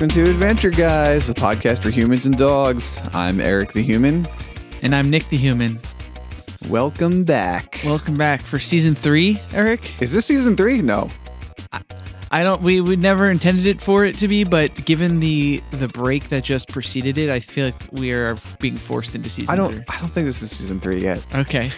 Welcome to Adventure Guys, the podcast for humans and dogs. I'm Eric the Human. And I'm Nick the Human. Welcome back. Welcome back for season three, Eric. Is this season three? No. I don't. We we never intended it for it to be, but given the the break that just preceded it, I feel like we are being forced into season. I don't. Three. I don't think this is season three yet. Okay.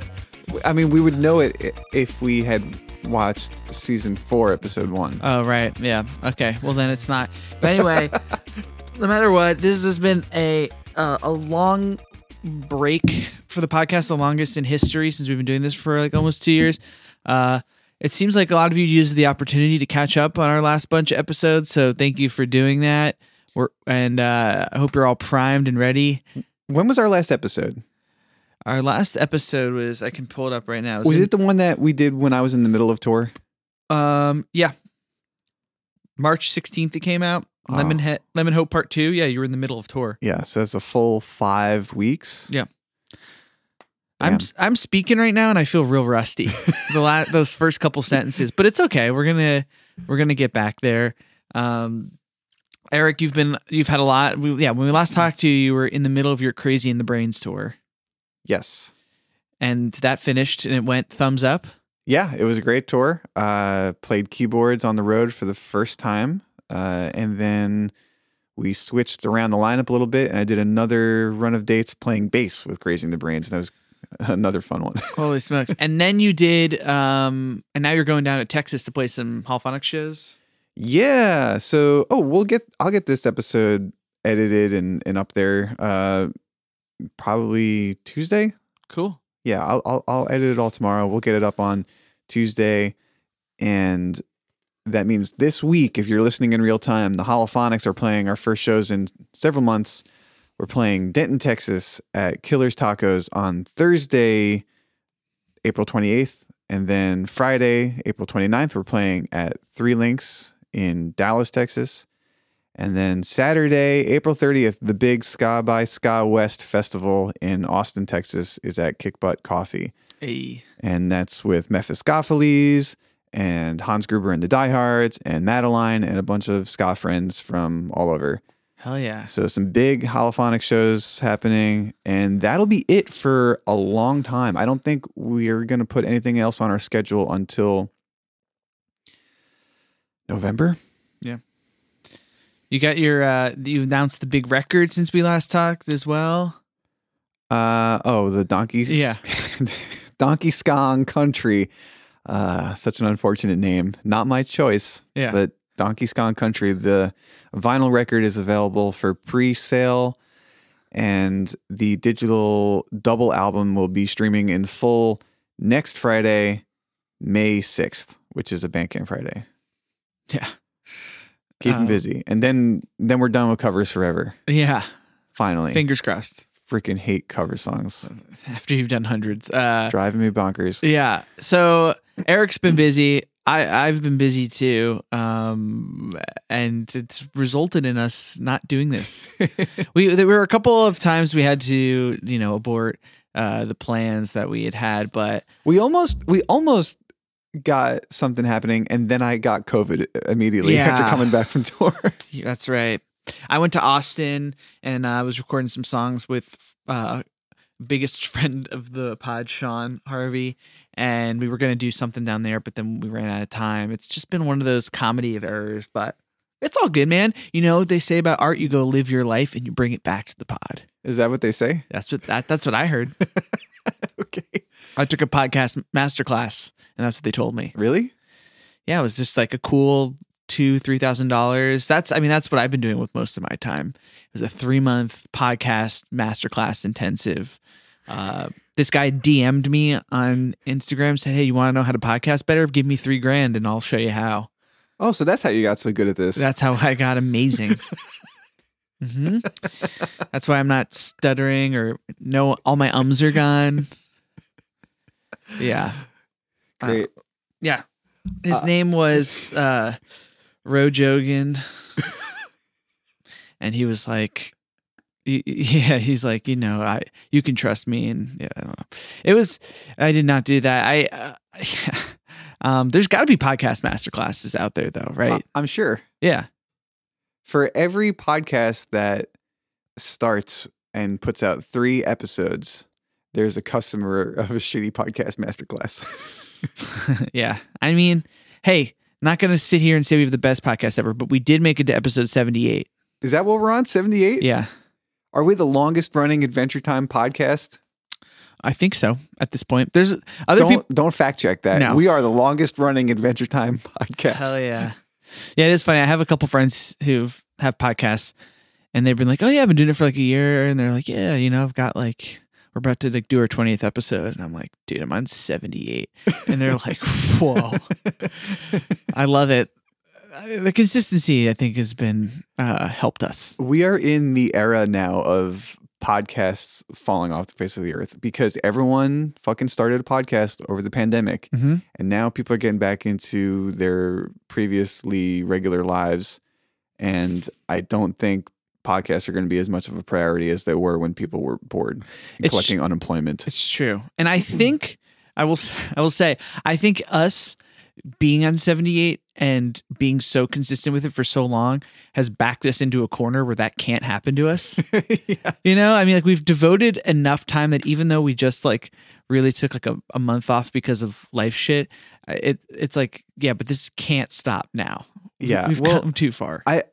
I mean, we would know it if we had watched season four, episode one. Oh right. Yeah. Okay. Well then it's not. But anyway, no matter what, this has been a uh, a long break for the podcast, the longest in history since we've been doing this for like almost two years. Uh, it seems like a lot of you used the opportunity to catch up on our last bunch of episodes, so thank you for doing that. We're, and uh, I hope you're all primed and ready. When was our last episode? Our last episode was I can pull it up right now. Was in- it the one that we did when I was in the middle of tour? Um, yeah. March 16th it came out. Oh. Lemon He- Lemon Hope Part 2. Yeah, you were in the middle of tour. Yeah, so that's a full five weeks. Yeah. I'm I'm speaking right now and I feel real rusty. the la- those first couple sentences, but it's okay. We're going to we're going to get back there. Um Eric, you've been you've had a lot. We, yeah, when we last talked to you, you were in the middle of your Crazy in the Brains tour. Yes. And that finished and it went thumbs up. Yeah, it was a great tour. Uh, played keyboards on the road for the first time, uh, and then we switched around the lineup a little bit, and I did another run of dates playing bass with Grazing the Brains, and that was another fun one. Holy smokes. and then you did um and now you're going down to Texas to play some Holophonics shows. yeah. So, oh, we'll get. I'll get this episode edited and and up there. Uh, probably Tuesday. Cool. yeah, I'll, I'll I'll edit it all tomorrow. We'll get it up on Tuesday, and that means this week, if you're listening in real time, the Holophonics are playing our first shows in several months. We're playing Denton, Texas, at Killers Tacos on Thursday, April 28th, and then Friday, April 29th, we're playing at Three Links in Dallas, Texas. And then Saturday, April 30th, the big Ska by Ska West Festival in Austin, Texas is at Kick Butt Coffee. Hey. And that's with Mephiskapheles and Hans Gruber and the Diehards and Madeline and a bunch of ska friends from all over. Hell yeah. So some big holophonic shows happening, and that'll be it for a long time. I don't think we're going to put anything else on our schedule until November. You got your uh you announced the big record since we last talked as well. Uh oh, the donkey. Yeah. donkey Skong Country. Uh, such an unfortunate name. Not my choice. Yeah. But Donkey Skong Country. The vinyl record is available for pre-sale, and the digital double album will be streaming in full next Friday, May sixth, which is a Bandcamp Friday. Yeah. Keep them Uh, busy, and then then we're done with covers forever. Yeah. Finally, Fingers crossed. freaking hate cover songs. After you've done hundreds. Uh Driving me bonkers. yeah. So Eric's been busy. I, I've been busy too. Um and it's resulted in us not doing this. we there were a couple of times we had to, you know, abort uh the plans that we had had, but We almost we almost got something happening and then I got COVID immediately after coming back from tour. That's right. I went to Austin and uh, I was recording some songs with uh, biggest friend of the pod, Sean Harvey, and we were going to do something down there, but then we ran out of time. It's just been one of those comedy of errors, but it's all good, man. You know what they say about art: you go live your life and you bring it back to the pod. Is that what they say? That's what that, that's what I heard. okay. I took a podcast masterclass, and that's what they told me. Really? yeah, it was just like a cool two, three thousand dollars. That's I mean, that's what I've been doing with most of my time. It was a three month podcast masterclass intensive. Uh, this guy DM'd me on Instagram, said, Hey, you want to know how to podcast better? Give me three grand and I'll show you how. Oh, so that's how you got so good at this. That's how I got amazing. hmm That's why I'm not stuttering or no, all my ums are gone. Yeah. Great. Yeah. His Uh, name was uh Rojogan. and he was like yeah, he's like, you know, I you can trust me and yeah, I don't know. It was I did not do that. I uh, yeah. Um there's got to be podcast master classes out there though, right? Uh, I'm sure. yeah. For every podcast that starts and puts out three episodes, there's a customer of a shitty podcast masterclass. yeah. I mean, hey, not going to sit here and say we have the best podcast ever, but we did make it to episode 78. Is that what we're on? 78? Yeah. Are we the longest running Adventure Time podcast? I think so at this point. There's other don't, people. Don't fact check that. No. We are the longest running Adventure Time podcast. Hell yeah. Yeah, it is funny. I have a couple friends who have podcasts and they've been like, oh, yeah, I've been doing it for like a year. And they're like, yeah, you know, I've got like, we're about to like do our 20th episode. And I'm like, dude, I'm on 78. And they're like, whoa. I love it. The consistency, I think, has been uh, helped us. we are in the era now of podcasts falling off the face of the earth because everyone fucking started a podcast over the pandemic Mm-hmm. and now people are getting back into their previously regular lives and i don't think podcasts are going to be as much of a priority as they were when people were bored collecting unemployment It's true. And I think I will I will say I think us being on 78 and being so consistent with it for so long has backed us into a corner where that can't happen to us. yeah. You know, I mean like we've devoted enough time that even though we just like really took like a, a month off because of life shit, it it's like yeah, but this can't stop now. Yeah, We've well, come too far. I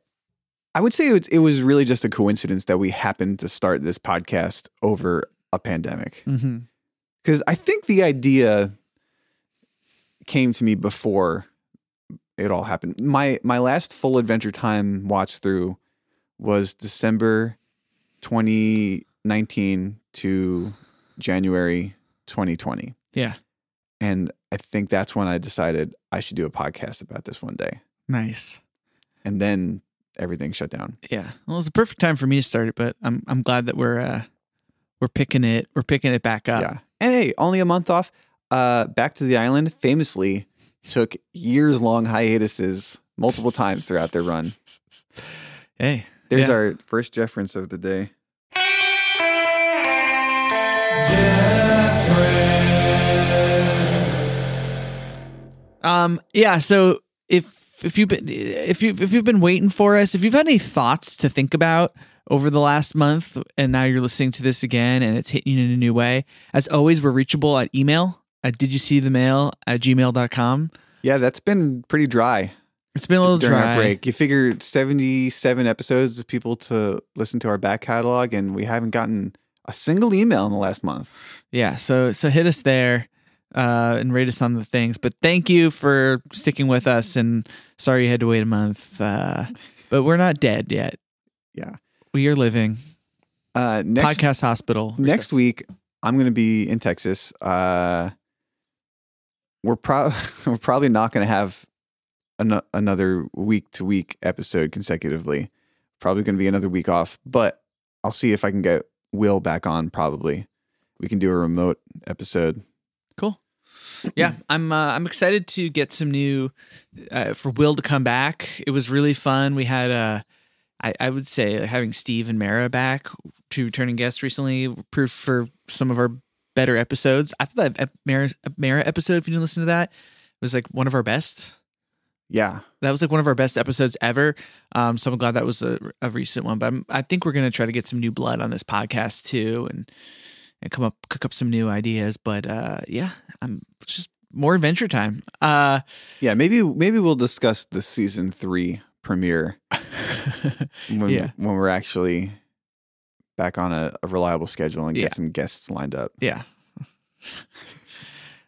would say it was, it was really just a coincidence that we happened to start this podcast over a pandemic. Mm-hmm. Because I think the idea came to me before it all happened. My my last full Adventure Time watch through was December 2019 to January 2020. Yeah. And I think that's when I decided I should do a podcast about this one day. Nice. And then everything shut down. Yeah. Well, it's a perfect time for me to start it, but I'm I'm glad that we're uh we're picking it we're picking it back up. Yeah. And hey, only a month off. Uh, Back to the Island famously took years long hiatuses multiple times throughout their run. Hey. There's Yeah. our first reference of the day. Um yeah, so if if you've been if you if you've been waiting for us, if you've had any thoughts to think about over the last month and now you're listening to this again and it's hitting you in a new way, as always, we're reachable at email at did you see the mail at gmail.com. Yeah, that's been pretty dry It's been a little during dry. our break. You figure 77 episodes of people to listen to our back catalog, and we haven't gotten a single email in the last month. Yeah, so so hit us there uh, and rate us on the things. But thank you for sticking with us. And sorry you had to wait a month, uh, but we're not dead yet. Yeah. we are living. Uh, next Podcast hospital. next week i'm going to be in texas uh we're, pro- we're probably not going to have an- another week to week episode consecutively probably going to be another week off but i'll see if i can get will back on probably we can do a remote episode Cool. Yeah, I'm uh, I'm excited to get some new uh, for Will to come back. It was really fun. We had uh, I, I would say having Steve and Mara back, two returning guests recently, proof for some of our better episodes. I thought that Mara, Mara episode, if you didn't listen to that, was like one of our best. yeah That was like one of our best episodes ever. Um, so I'm glad that was a, a recent one. But I'm, I think we're gonna try to get some new blood on this podcast too, and and come up cook up some new ideas. But uh, yeah, I'm just more adventure time. Uh, yeah maybe maybe we'll discuss the season three premiere when, Yeah. when we're actually back on a, a reliable schedule and Yeah. get some guests lined up yeah.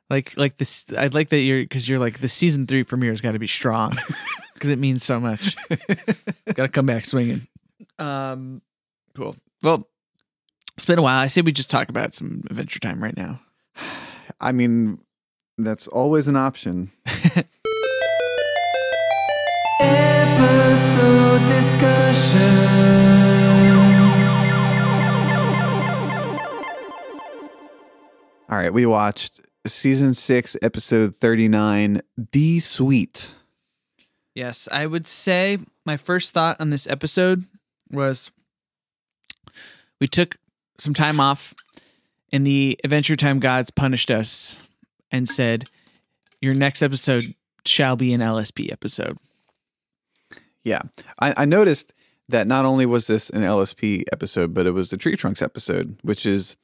Like like this, I'd like that you're because you're like the season three premiere's got to be strong because it means so much. got to come back swinging. Um, cool. Well, it's been a while. I say we just talk about some adventure time right now. I mean, that's always an option. Episode discussion. All right, we watched season six, episode 39, Be Sweet. Yes, I would say my first thought on this episode was we took some time off and the Adventure Time gods punished us and said, Your next episode shall be an LSP episode. Yeah. I, I noticed that not only was this an LSP episode, but it was the Tree Trunks episode, which is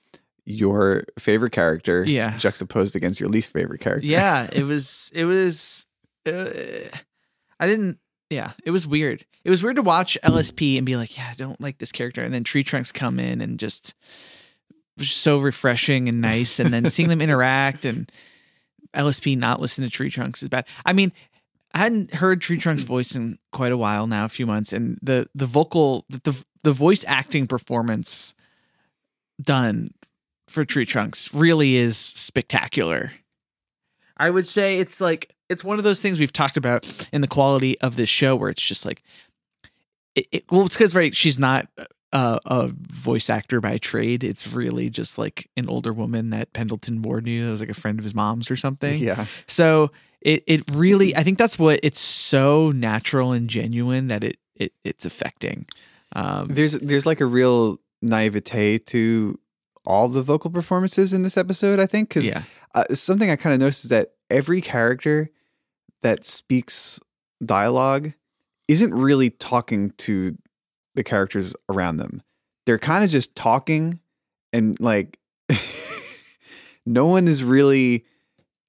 your favorite character Yeah. juxtaposed against your least favorite character. Yeah, it was. It was. Uh, I didn't. Yeah, it was weird. It was weird to watch LSP and be like, yeah, I don't like this character, and then Tree Trunks come in and just so refreshing and nice, and then seeing them interact and LSP not listen to Tree Trunks is bad. I mean, I hadn't heard Tree Trunks' voice in quite a while now, a few months, and the the vocal, the the voice acting performance done for Tree Trunks really is spectacular. I would say it's like it's one of those things we've talked about in the quality of this show where it's just like it, it, well it's because right she's not a, a voice actor by trade it's really just like an older woman that pendleton ward knew that was like a friend of his mom's or something Yeah. so it it really I think that's what it's so natural and genuine that it it it's affecting. Um There's there's like a real naivete to all the vocal performances in this episode, I think, because yeah. uh, something I kind of noticed is that every character that speaks dialogue isn't really talking to the characters around them. They're kind of just talking and like no one is really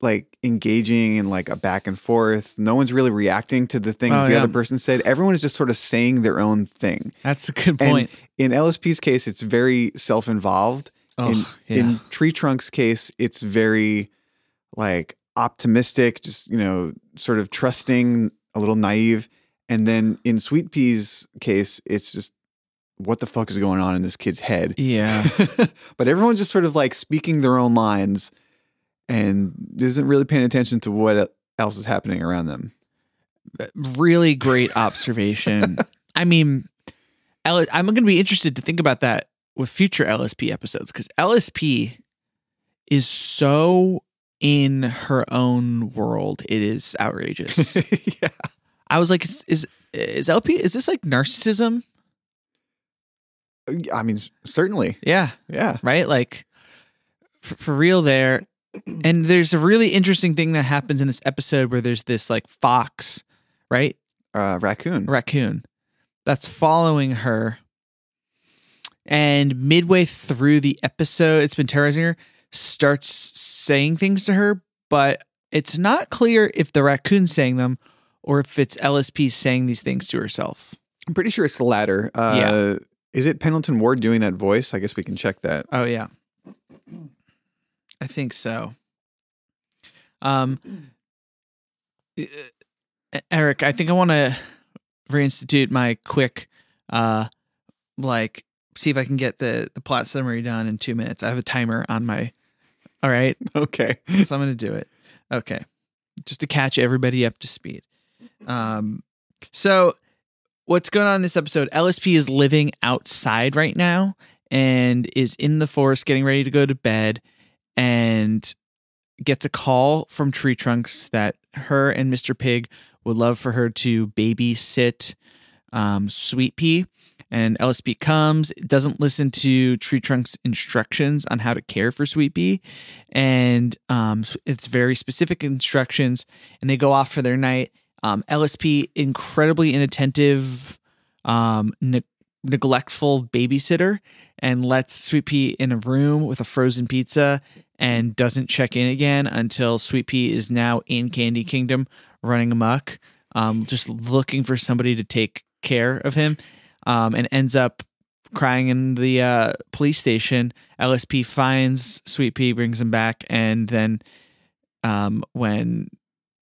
like engaging in like a back and forth. No one's really reacting to the thing Oh, the yeah. other person said. Everyone is just sort of saying their own thing. That's a good And point. in LSP's case, it's very self-involved oh, in, yeah. in Tree Trunk's case, it's very like optimistic, just you know, sort of trusting, a little naive. And then in Sweet Pea's case, it's just what the fuck is going on in this kid's head? yeah. but everyone's just sort of like speaking their own lines and isn't really paying attention to what else is happening around them. Uh, really great observation. I mean, I'm going to be interested to think about that with future LSP episodes because LSP is so in her own world. It is outrageous. yeah. I was like, is, is is LP? Is this like narcissism? I mean, certainly. Yeah, Yeah. right. Like for, for real there. And there's a really interesting thing that happens in this episode where there's this like fox, right? Uh, raccoon. raccoon that's following her. And midway through the episode, it's been terrorizing her, starts saying things to her, but it's not clear if the raccoon's saying them or if it's LSP saying these things to herself. I'm pretty sure it's the latter. Uh, Yeah. Is it Pendleton Ward doing that voice? I guess we can check that. Oh yeah. I think so. Um Eric, I think I want to reinstitute my quick uh like see if I can get the the plot summary done in 2 minutes. I have a timer on my All right. Okay. So I'm going to do it. Okay. Just to catch everybody up to speed. Um, so what's going on in this episode? LSP is living outside right now and is in the forest getting ready to go to bed and gets a call from Tree Trunks that her and Mr. Pig would love for her to babysit um, Sweet Pea. And LSP comes, doesn't listen to Tree Trunk's instructions on how to care for Sweet Pea and um, it's very specific instructions, and they go off for their night. Um, LSP, incredibly inattentive, um, ne- neglectful babysitter, and lets Sweet Pea in a room with a frozen pizza and doesn't check in again until Sweet Pea is now in Candy Kingdom running amok, um, just looking for somebody to take care of him, um, and ends up crying in the uh, police station. LSP finds Sweet Pea, brings him back, and then um, when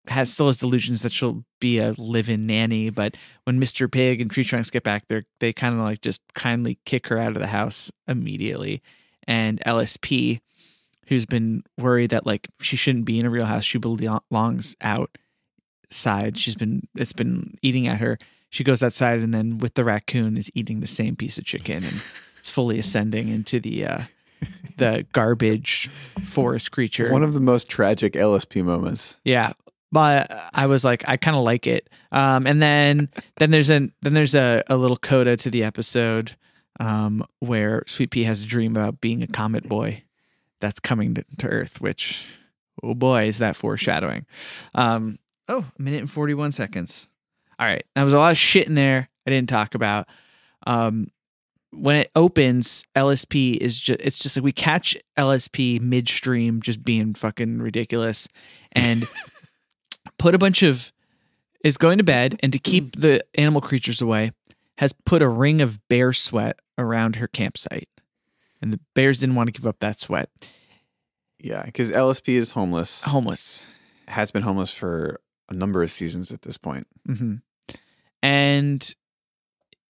has still has delusions that she'll be a live-in nanny, but when Mr. Pig and Tree Trunks get back, they they kind of like just kindly kick her out of the house immediately, and LSP, who's been worried that like she shouldn't be in a real house, she belongs outside. She's been it's been eating at her. She goes outside and then with the raccoon is eating the same piece of chicken and it's fully ascending into the uh the garbage forest creature. One of the most tragic LSP moments. Yeah. But I was like, I kind of like it. Um, and then then there's an then there's a, a little coda to the episode um, where Sweet Pea has a dream about being a comet boy that's coming to, to Earth, which oh boy, is that foreshadowing. Um, oh, a minute and forty one seconds. All right. There was a lot of shit in there I didn't talk about. Um, when it opens, LSP is just it's just like we catch LSP midstream just being fucking ridiculous and put a bunch of is going to bed and to keep the animal creatures away has put a ring of bear sweat around her campsite. And the bears didn't want to give up that sweat. Yeah, because LSP is homeless, Homeless. has been homeless for a number of seasons at this point. hmm And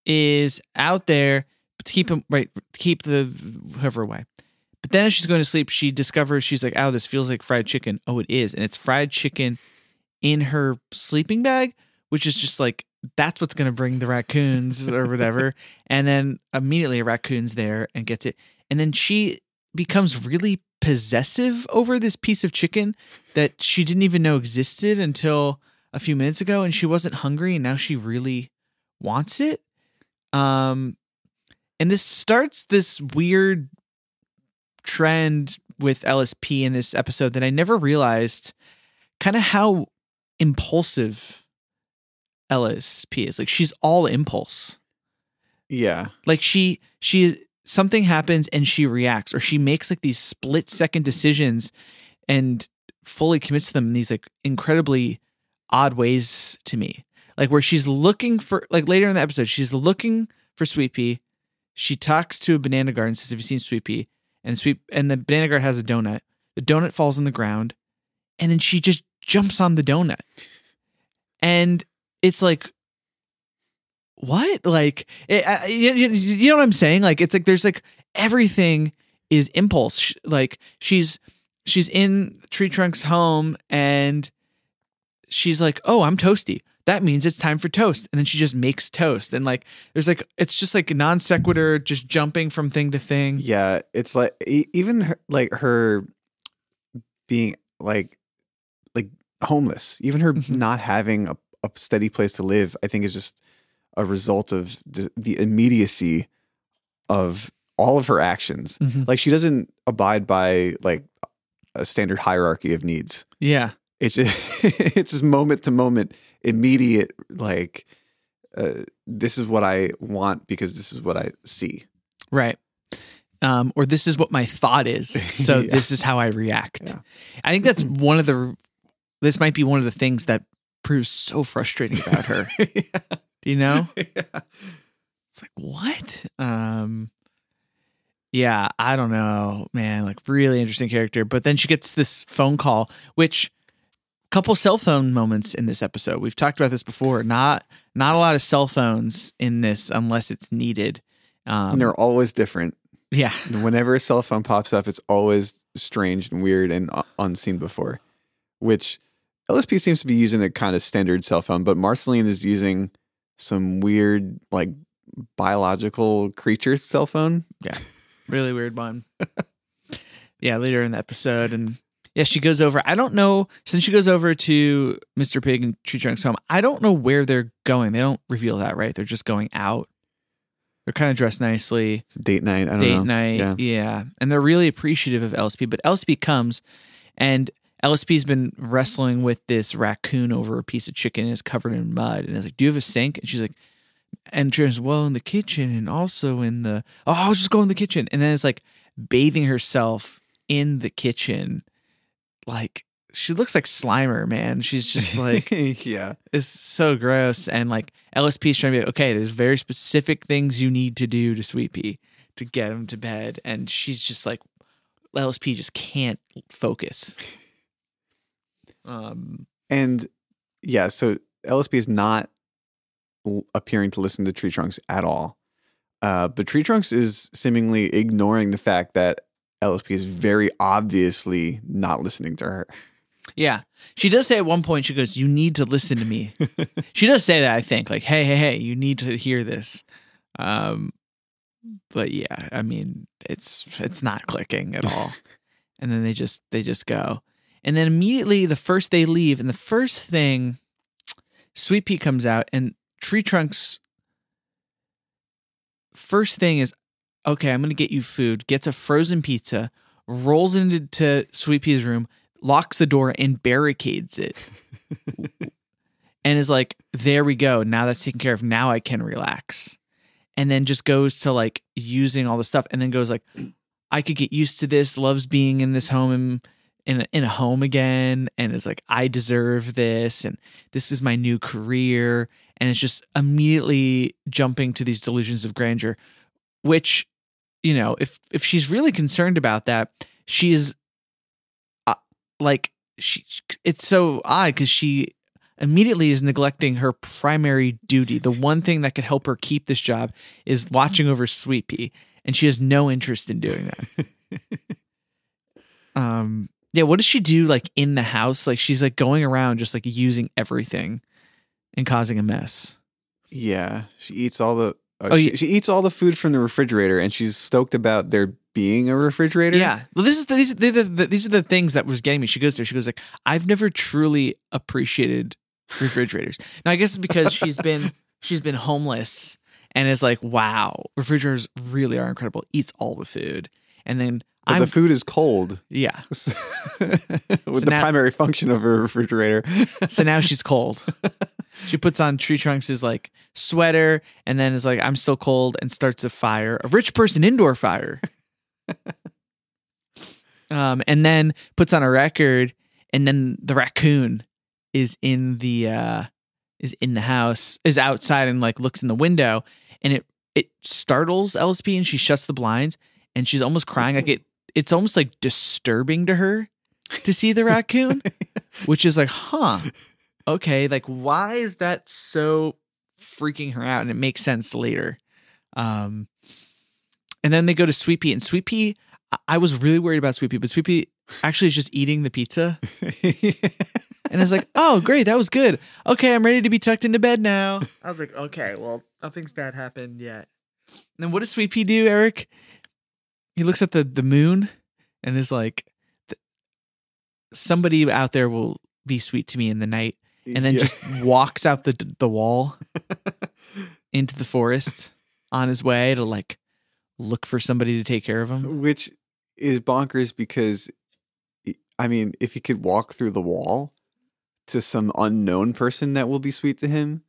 is out there to keep him right, to keep the whoever away. But then as she's going to sleep, she discovers she's like, "Oh, this feels like fried chicken." Oh, it is, and it's fried chicken in her sleeping bag, which is just like that's what's going to bring the raccoons or whatever. and then immediately a raccoon's there and gets it, and then she becomes really possessive over this piece of chicken that she didn't even know existed until a few minutes ago and she wasn't hungry and now she really wants it. Um and this starts this weird trend with LSP in this episode that I never realized kind of how impulsive LSP is. Like she's all impulse. Yeah, like she she something happens and she reacts or she makes like these split second decisions and fully commits to them in these like incredibly odd ways to me. Like where she's looking for like later in the episode she's looking for sweet pea. She talks to a banana guard and says have you seen sweet pea? And sweet and the banana guard has a donut. The donut falls on the ground and then she just jumps on the donut. And it's like what? Like eh, it, I, you, you- you know what i'm saying? Like it's like there's like everything is impulse. Like she's she's in tree trunk's home and she's like oh i'm toasty that means it's time for toast and then she just makes toast and like there's like it's just like non sequitur just jumping from thing to thing yeah. It's like even her, like her being like like homeless, even her Mhm. not having a, a steady place to live. I think is just a result of the immediacy of all of her actions. Mhm. Like she doesn't abide by like a standard hierarchy of needs. yeah It's just it's just moment to moment, immediate. Like uh, this is what I want because this is what I see. Right. Um, or this is what my thought is. So Yeah. this is how I react. Yeah. I think that's one of the, this might be one of the things that proves so frustrating about her. Do you know? It's like, what? Um, yeah, I don't know, man. Like, really interesting character. But then she gets this phone call, which couple cell phone moments in this episode. We've talked about this before. Not not a lot of cell phones in this unless it's needed. Um, and they're always different. yeah, Whenever a cell phone pops up, it's always strange and weird and unseen before. Which LSP seems to be using a kind of standard cell phone, but Marceline is using some weird, like biological creature's cell phone. Yeah. Really weird one. yeah, later in the episode, and yeah, she goes over. I don't know since she goes over to Mr. Pig and Tree Trunk's home. I don't know where they're going. They don't reveal that, right? They're just going out. They're kind of dressed nicely. It's a date night. I don't date know. night. Yeah. Yeah. And they're really appreciative of LSP. But LSP comes and LSP's been wrestling with this raccoon over a piece of chicken and is covered in mud. And is like, Do you have a sink? And she's like, and she's well in the kitchen and also in the oh, I'll just go in the kitchen. And then it's like bathing herself in the kitchen. Like she looks like Slimer, man. She's just like yeah. it's so gross. And like LSP is trying to be like, okay, there's very specific things you need to do to Sweet Pea to get him to bed. And she's just like, LSP just can't focus. Um, And yeah, so LSP is not appearing to listen to Tree Trunks at all. Uh, but Tree Trunks is seemingly ignoring the fact that LSP is very obviously not listening to her. yeah. She does say at one point, she goes, You need to listen to me. she does say that, I think, like, hey, hey, hey, you need to hear this. Um, but yeah, I mean, it's it's not clicking at all. and then they just they just go. And then immediately the first they leave, and the first thing Sweet Pea comes out and Tree Trunks first thing is, okay, I'm gonna get you food, gets a frozen pizza, rolls into to Sweet Pea's room, locks the door, and barricades it. and is like, there we go. Now that's taken care of. Now I can relax. And then just goes to like using all the stuff and then goes like, I could get used to this, loves being in this home and in a, in a home again and is like I deserve this and this is my new career and it's just immediately jumping to these delusions of grandeur which you know if if she's really concerned about that she is uh, like she it's so odd cuz she immediately is neglecting her primary duty the one thing that could help her keep this job is watching over Sweet Pea and she has no interest in doing that um yeah, what does she do like in the house? Like she's like going around just like using everything and causing a mess. Yeah, she eats all the. Uh, Oh, she, yeah. she eats all the food from the refrigerator, and she's stoked about there being a refrigerator. Yeah. Well, this is the, these, these, are the, these are the things that was getting me. She goes there. She goes like, I've never truly appreciated refrigerators. now I guess it's because she's been she's been homeless and is like, wow, refrigerators really are incredible. Eats all the food, and then the food is cold. yeah. With the now- primary function of a refrigerator. So now she's cold. she puts on Tree Trunks' like sweater and then is like, I'm still cold and starts a fire, a rich person indoor fire. um, and then puts on a record, and then the raccoon is in the uh is in the house, is outside and like looks in the window, and it it startles LSP and she shuts the blinds and she's almost crying. Like it it's almost like disturbing to her to see the raccoon, which is like, huh, okay, like why is that so freaking her out? And it makes sense later. Um, and then they go to Sweet Pea, and Sweet Pea, I- I was really worried about Sweet Pea, but Sweet Pea actually is just eating the pizza, and it's like, oh, great, that was good. Okay, I'm ready to be tucked into bed now. I was like, okay, well, nothing's bad happened yet. And then what does Sweet Pea do, Eric? He looks at the the moon and is like, somebody out there will be sweet to me in the night, and then Yeah. just walks out the the wall into the forest on his way to like look for somebody to take care of him. which is bonkers because I mean, if he could walk through the wall to some unknown person that will be sweet to him,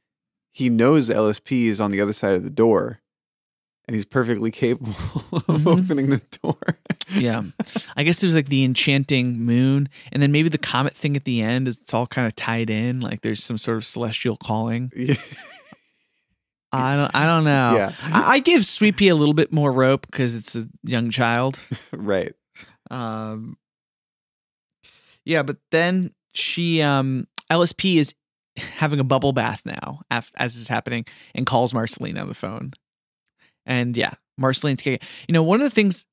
he knows LSP is on the other side of the door, and he's perfectly capable of Mhm. opening the door. Yeah. I guess it was like the enchanting moon and then maybe the comet thing at the end is it's all kind of tied in like there's some sort of celestial calling. yeah, I don't I don't know. Yeah. I, I give Sweet Pea a little bit more rope because it's a young child. right. Um Yeah, but then she um LSP is having a bubble bath now af- as is happening and calls Marceline on the phone. And yeah, Marceline's kicking. You know, one of the things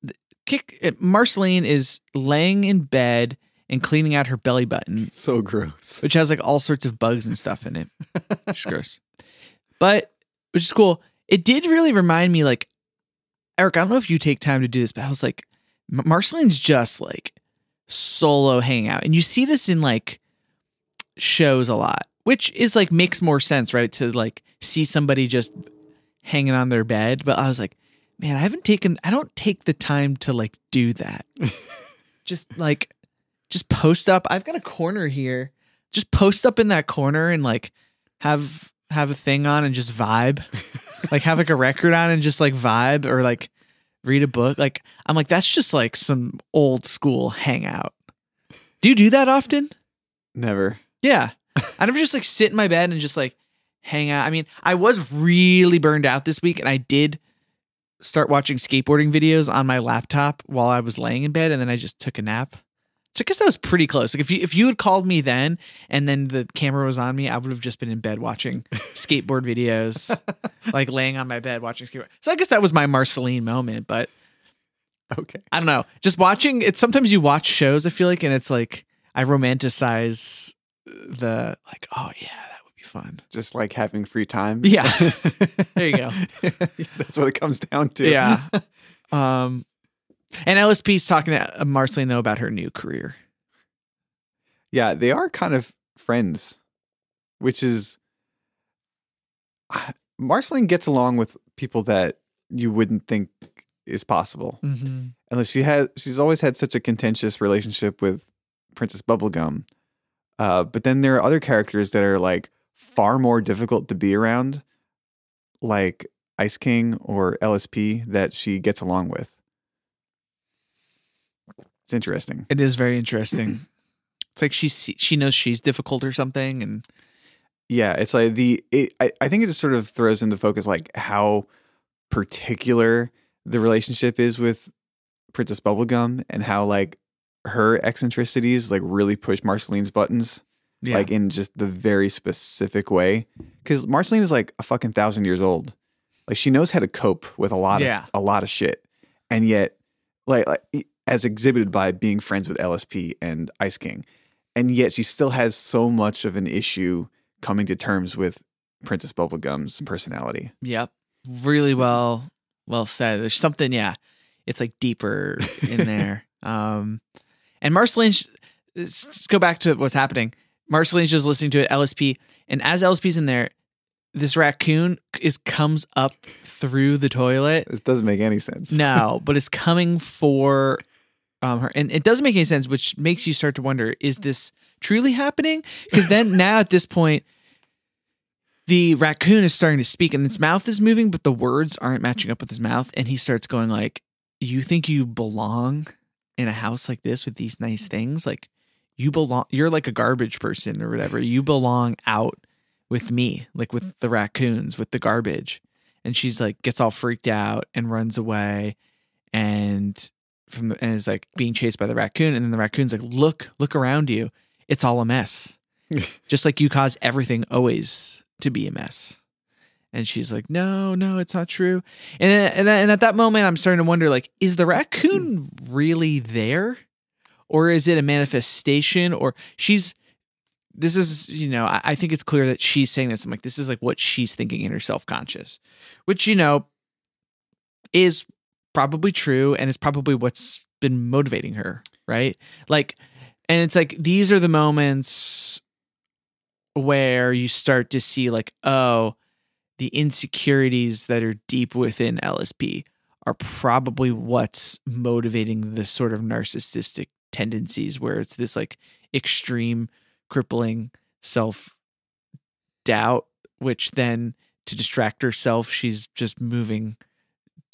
kick uh, Marceline is laying in bed and cleaning out her belly button, So gross. which has like all sorts of bugs and stuff in it. Which is gross. But which is cool. It did really remind me like Eric, I don't know if you take time to do this, but I was like Marceline's just like solo hangout. And you see this in like shows a lot, which is like makes more sense, right? To like see somebody just hanging on their bed. But I was like, man, I haven't taken I don't take the time to like do that. just like just post up. I've got a corner here. Just post up in that corner and like have have a thing on and just vibe. like have like a record on and just like vibe or like read a book. Like I'm like that's just like some old school hangout. Do you do that often? Never. Yeah. I never just like sit in my bed and just like hang out. I mean, I was really burned out this week and I did start watching skateboarding videos on my laptop while I was laying in bed and then I just took a nap. So I guess that was pretty close. Like if you if you had called me then and then the camera was on me, I would have just been in bed watching skateboard videos, like laying on my bed watching skateboard. So I guess that was my Marceline moment, but Okay. I don't know. Just watching it. Sometimes you watch shows. I feel like, and it's like I romanticize the like. Oh yeah, that would be fun. Just like having free time. Yeah. There you go. That's what it comes down to. Yeah. Um, and LSP's talking to uh, Marceline though about her new career. Yeah, they are kind of friends, which is Marceline gets along with people that you wouldn't think is possible. Mm-hmm. Unless she has, she's always had such a contentious relationship with Princess Bubblegum. Uh, but then there are other characters that are like far more difficult to be around, like Ice King or LSP, that she gets along with. It's interesting. It is very interesting. it's like she she knows she's difficult or something, and Yeah, it's like the it, I, I think it just sort of throws into focus like how particular the relationship is with Princess Bubblegum and how like her eccentricities like really push Marceline's buttons yeah, like in just the very specific way because Marceline is like a fucking thousand years old like she knows how to cope with a lot Yeah. of a lot of shit and yet like, like as exhibited by being friends with LSP and Ice King and yet she still has so much of an issue coming to terms with Princess Bubblegum's personality yep, really well well said. There's something, yeah, it's like deeper in there. um, and Marceline, let's go back to what's happening. Marceline's just listening to it, LSP, and as LSP's in there, this raccoon is comes up through the toilet. this doesn't make any sense No, but it's coming for um her, and it doesn't make any sense, which makes you start to wonder: is this truly happening? Because then now at this point, the raccoon is starting to speak, and its mouth is moving, but the words aren't matching up with his mouth, and he starts going like, "You think you belong in a house like this with these nice things? Like you belong? You're like a garbage person or whatever. You belong out." With me, like with the raccoons, with the garbage and she's like gets all freaked out and runs away and from the, and is like being chased by the raccoon and then the raccoon's like look look around you it's all a mess just like you cause everything always to be a mess and she's like no no it's not true and and, and at that moment i'm starting to wonder like is the raccoon really there or is it a manifestation or she's this is you know I, I think it's clear that she's saying this i'm like this is like what she's thinking in her self-conscious which you know is probably true and is probably what's been motivating her right? Like and it's like these are the moments where you start to see like oh the insecurities that are deep within lsp are probably what's motivating the sort of narcissistic tendencies where it's this like extreme crippling self doubt which then to distract herself she's just moving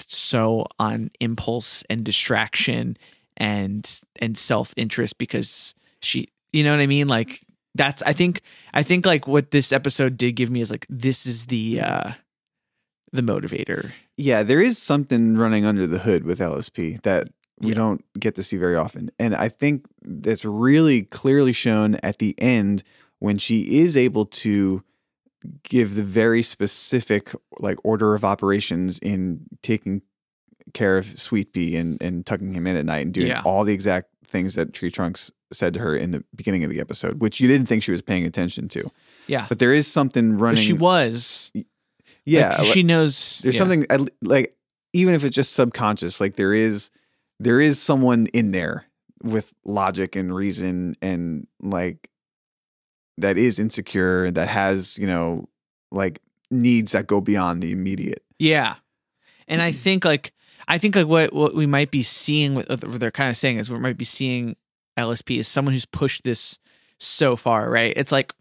so on impulse and distraction and and self-interest because she you know what i mean? Like that's i think i think like what this episode did give me is like this is the uh the motivator. Yeah, there is something running under the hood with LSP that we Yeah. don't get to see very often. And I think that's really clearly shown at the end when she is able to give the very specific like order of operations in taking care of Sweet Pea and, and tucking him in at night and doing Yeah. all the exact things that Tree Trunks said to her in the beginning of the episode, which you didn't think she was paying attention to. yeah But there is something but running. she was yeah, like, she knows there's yeah. something like even if it's just subconscious like there is there is someone in there with logic and reason and like that is insecure that has you know like needs that go beyond the immediate Yeah. And I think like I think like what what we might be seeing with what they're kind of saying is we might be seeing LSP is someone who's pushed this so far, right? It's like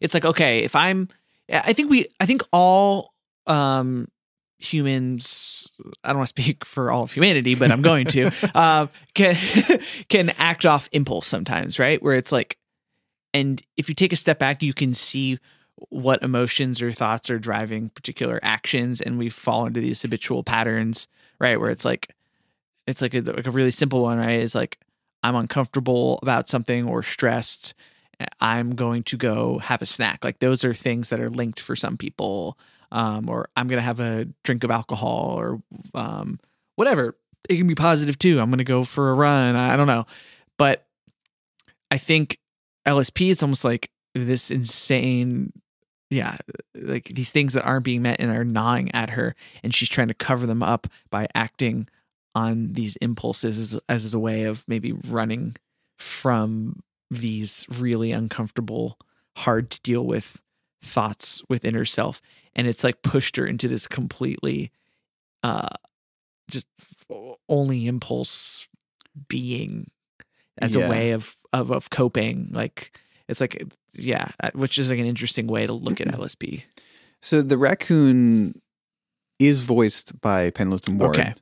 it's like okay, if I'm I think we I think all um humans I don't want to speak for all of humanity, but I'm going to uh, can can act off impulse sometimes, right? Where it's like and if you take a step back, you can see what emotions or thoughts are driving particular actions and we fall into these habitual patterns right? Where it's like it's like a, like a really simple one right? Is like i'm uncomfortable about something or stressed i'm going to go have a snack. Like those are things that are linked for some people um, or i'm going to have a drink of alcohol or um, whatever. It can be positive too. I'm going to go for a run. I don't know. But i think lsp it's almost like this insane yeah like these things that aren't being met and are gnawing at her and she's trying to cover them up by acting on these impulses as, as a way of maybe running from these really uncomfortable hard to deal with thoughts within herself and it's like pushed her into this completely uh just only impulse being as Yeah. a way of of of coping like It's like yeah, uh, which is like an interesting way to look at LSP. So the raccoon is voiced by Pendleton Ward. Okay.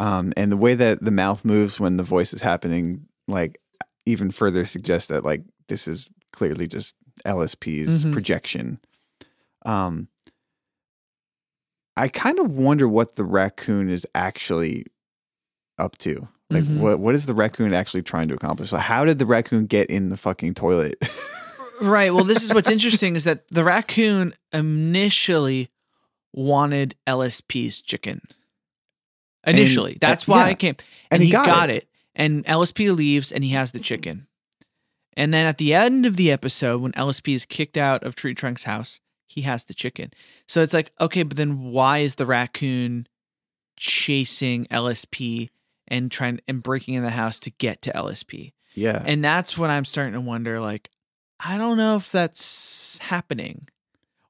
Um, and the way that the mouth moves when the voice is happening, like even further suggests that like this is clearly just LSP's Mhm. projection. Um, I kind of wonder what the raccoon is actually up to. Like, Mhm. what what is the raccoon actually trying to accomplish? So how did the raccoon get in the fucking toilet? Right. Well, this is what's interesting is that the raccoon initially wanted LSP's chicken. Initially, And- that's uh, why yeah. it came, And he got it. And LSP leaves, and he has the chicken. And then at the end of the episode, when LSP is kicked out of Tree Trunk's house, he has the chicken. So it's like, okay, but then why is the raccoon chasing LSP and trying and breaking in the house to get to LSP? yeah. And that's when I'm starting to wonder like, I don't know if that's happening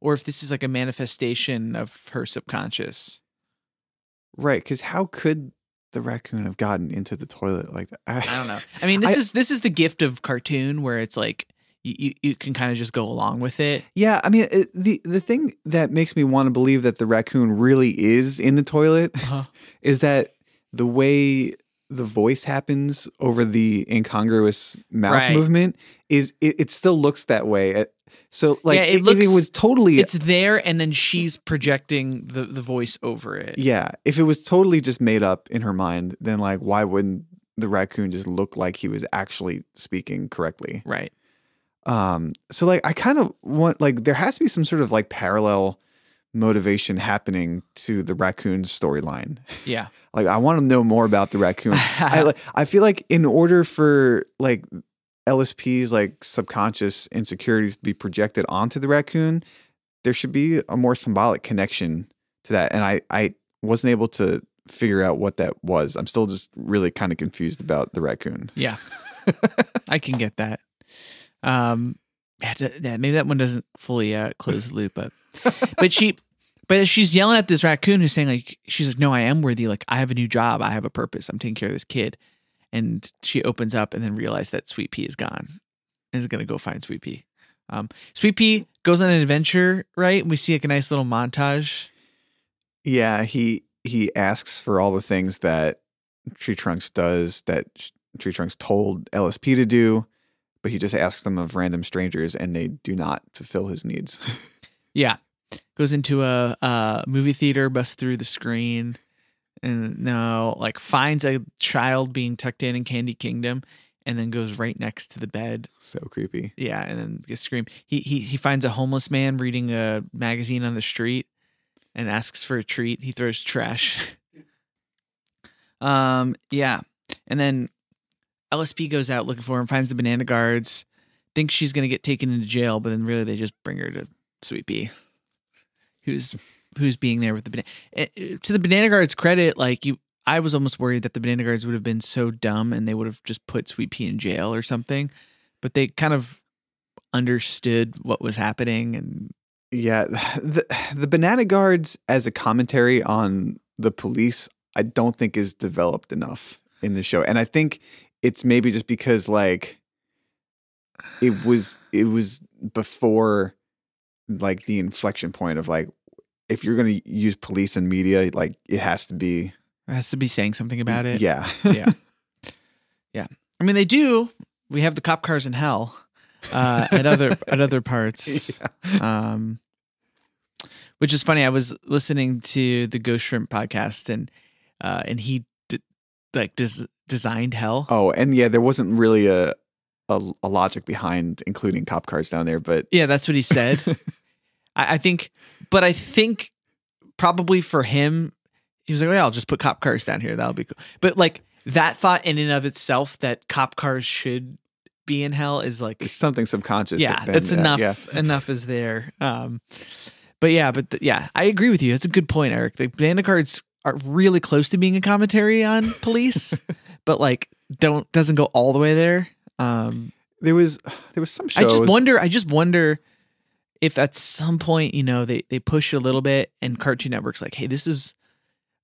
or if this is like a manifestation of her subconscious. right. Because how could the raccoon have gotten into the toilet like that? I don't know. I mean, this I- is this is the gift of cartoon where it's like you you, can kind of just go along with it. Yeah, I mean it, the the thing that makes me want to believe that the raccoon really is in the toilet Uh-huh. is that the way the voice happens over the incongruous mouth Right. movement is it, it still looks that way. It- So like Yeah, it if it looks- was totally It's there, and then she's projecting the the voice over it. yeah, if it was totally just made up in her mind, then like why wouldn't the raccoon just look like he was actually speaking correctly? Right. Um, so like I kind of want like there has to be some sort of like parallel motivation happening to the raccoon storyline. Yeah. Like I want to know more about the raccoon. I I feel like in order for like LSP's like subconscious insecurities to be projected onto the raccoon, there should be a more symbolic connection to that. And I I wasn't able to figure out what that was. I'm still just really kind of confused about the raccoon. Yeah. I can get that. Um yeah, maybe that one doesn't fully uh, close the loop, but but she but she's yelling at this raccoon who's saying like she's like, No, I am worthy, like I have a new job, I have a purpose, I'm taking care of this kid. And she opens up and then realizes that Sweet P is gone. And is gonna go find Sweet P. Um Sweet P goes on an adventure, right? We see like a nice little montage. Yeah, he he asks for all the things that Tree Trunks does that Tree Trunks told LSP to do, but he just asks them of random strangers and they do not fulfill his needs. Yeah. Goes into a, a movie theater, busts through the screen, and no, like finds a child being tucked in in Candy Kingdom, and then goes right next to the bed. so creepy. Yeah, and then gets scream. He he he finds a homeless man reading a magazine on the street, and asks for a treat. He throws trash. um. Yeah, and then LSP goes out looking for him, finds the banana guards, thinks she's gonna get taken into jail, but then really they just bring her to Sweet P, who's who's being there with the banana. Eh, eh, to the banana guards' credit, like you, I was almost worried that the banana guards would have been so dumb and they would have just put Sweet P in jail or something, but they kind of understood what was happening and Yeah, the the banana guards as a commentary on the police, I don't think is developed enough in the show, and I think it's maybe just because like it was it was before like the inflection point of like if you're going to use police and media, like it has to be It has to be saying something about it. Yeah, Yeah. Yeah. I mean, they do. We have the cop cars in hell uh, at other at other parts. Um, which is funny. I was listening to the Ghost Shrimp podcast, and uh, and he d- like des- designed hell. Oh, and yeah, there wasn't really a, a a logic behind including cop cars down there, but Yeah, that's what he said. I, I think, but I think probably for him, he was like, "Oh yeah, I'll just put cop cars down here. That'll be cool." But like that thought in and of itself that cop cars should be in hell is like something subconscious. yeah, then, that's uh, enough. yeah. Enough is there. Um, but yeah, but th- yeah, I agree with you. That's a good point, Eric. The banana guards are really close to being a commentary on police, but like don't doesn't go all the way there. Um, There was there was some I just wonder. I just wonder if at some point, you know, they they push a little bit, and Cartoon Network's like, "Hey, this is